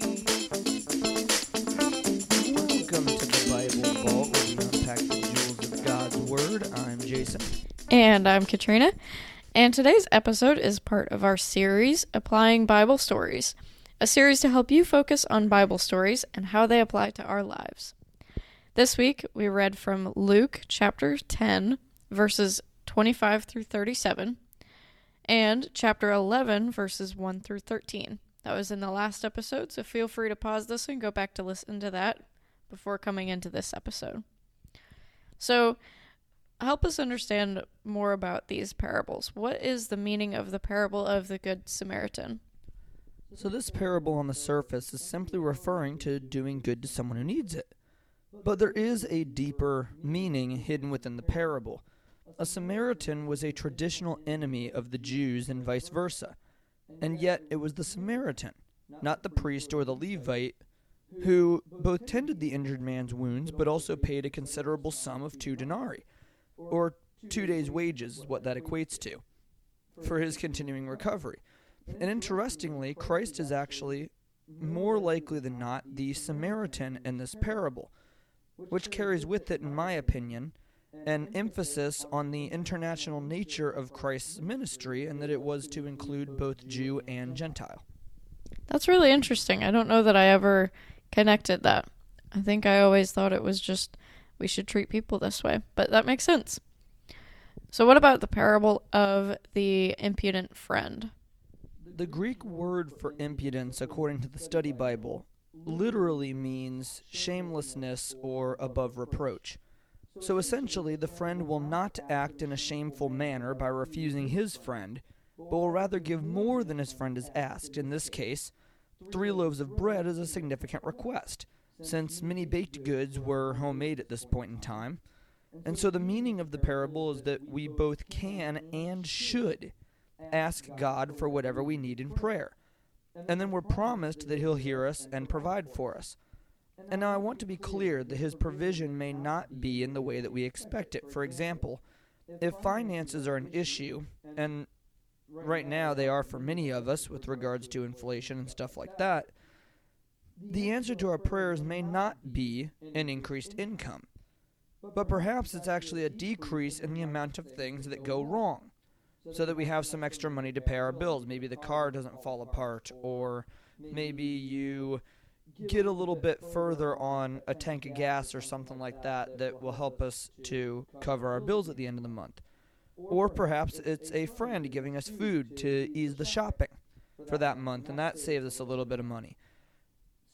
Welcome to the Bible Vault, where we unpack the jewels of God's Word. I'm Jason. And I'm Katrina. And today's episode is part of our series, Applying Bible Stories, a series to help you focus on Bible stories and how they apply to our lives. This week, we read from Luke chapter 10, verses 25 through 37, and chapter 11, verses 1 through 13. That was in the last episode, so feel free to pause this and go back to listen to that before coming into this episode. So, help us understand more about these parables. What is the meaning of the parable of the Good Samaritan? So, this parable on the surface is simply referring to doing good to someone who needs it. But there is a deeper meaning hidden within the parable. A Samaritan was a traditional enemy of the Jews and vice versa. And yet it was the Samaritan, not the priest or the Levite, who both tended the injured man's wounds but also paid a considerable sum of two denarii, or two days' wages is what that equates to, for his continuing recovery. And interestingly, Christ is actually more likely than not the Samaritan in this parable, which carries with it, in my opinion, an emphasis on the international nature of Christ's ministry and that it was to include both Jew and Gentile. That's really interesting. I don't know that I ever connected that. I think I always thought it was just we should treat people this way, but that makes sense. So, what about the parable of the impudent friend? The Greek word for impudence, according to the study Bible, literally means shamelessness or above reproach. So essentially, the friend will not act in a shameful manner by refusing his friend, but will rather give more than his friend has asked. In this case, three loaves of bread is a significant request, since many baked goods were homemade at this point in time. And so the meaning of the parable is that we both can and should ask God for whatever we need in prayer. And then we're promised that He'll hear us and provide for us. And now I want to be clear that His provision may not be in the way that we expect it. For example, if finances are an issue, and right now they are for many of us with regards to inflation and stuff like that, the answer to our prayers may not be an increased income. But perhaps it's actually a decrease in the amount of things that go wrong so that we have some extra money to pay our bills. Maybe the car doesn't fall apart, or maybe you get a little bit further on a tank of gas or something like that that will help us to cover our bills at the end of the month. Or perhaps it's a friend giving us food to ease the shopping for that month, and that saves us a little bit of money.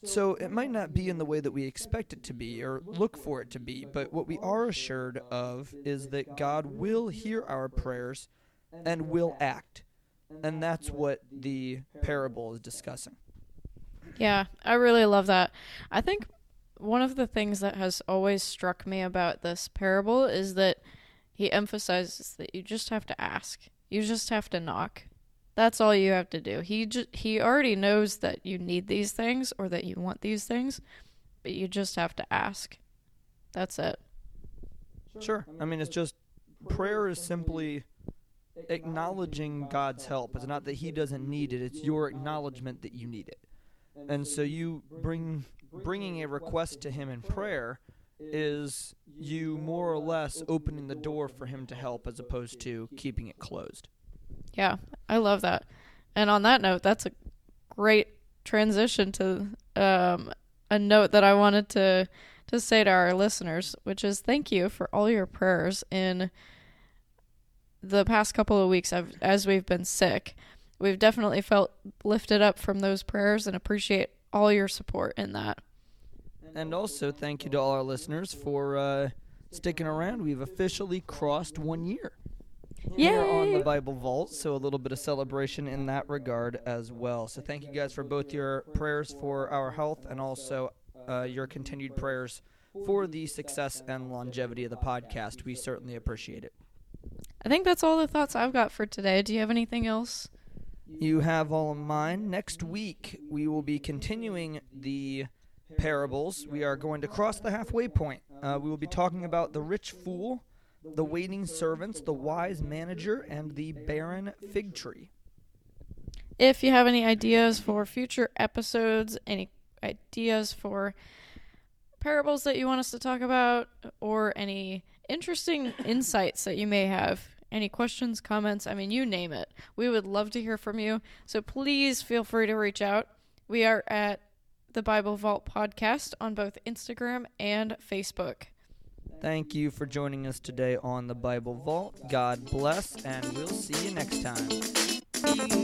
So it might not be in the way that we expect it to be or look for it to be, but what we are assured of is that God will hear our prayers and will act. And that's what the parable is discussing. Yeah, I really love that. I think one of the things that has always struck me about this parable is that he emphasizes that you just have to ask. You just have to knock. That's all you have to do. He ju- he already knows that you need these things or that you want these things, but you just have to ask. That's it. Sure. I mean, it's just prayer is simply acknowledging God's help. It's not that He doesn't need it; it's your acknowledgement that you need it. And so you bring bringing a request to Him in prayer is you more or less opening the door for Him to help, as opposed to keeping it closed. Yeah, I love that. And on that note, that's a great transition to um, a note that I wanted to to say to our listeners, which is thank you for all your prayers in the past couple of weeks as we've been sick. We've definitely felt lifted up from those prayers and appreciate all your support in that. And also, thank you to all our listeners for uh, sticking around. We've officially crossed one year. Here on the Bible Vault, so a little bit of celebration in that regard as well. So, thank you guys for both your prayers for our health and also uh, your continued prayers for the success and longevity of the podcast. We certainly appreciate it. I think that's all the thoughts I've got for today. Do you have anything else? You have all of mine. Next week, we will be continuing the parables. We are going to cross the halfway point. Uh, we will be talking about the rich fool, the waiting servants, the wise manager, and the barren fig tree. If you have any ideas for future episodes, any ideas for parables that you want us to talk about, or any interesting insights that you may have, any questions, comments, I mean, you name it. We would love to hear from you. So please feel free to reach out. We are at the Bible Vault Podcast on both Instagram and Facebook. Thank you for joining us today on the Bible Vault. God bless, and we'll see you next time.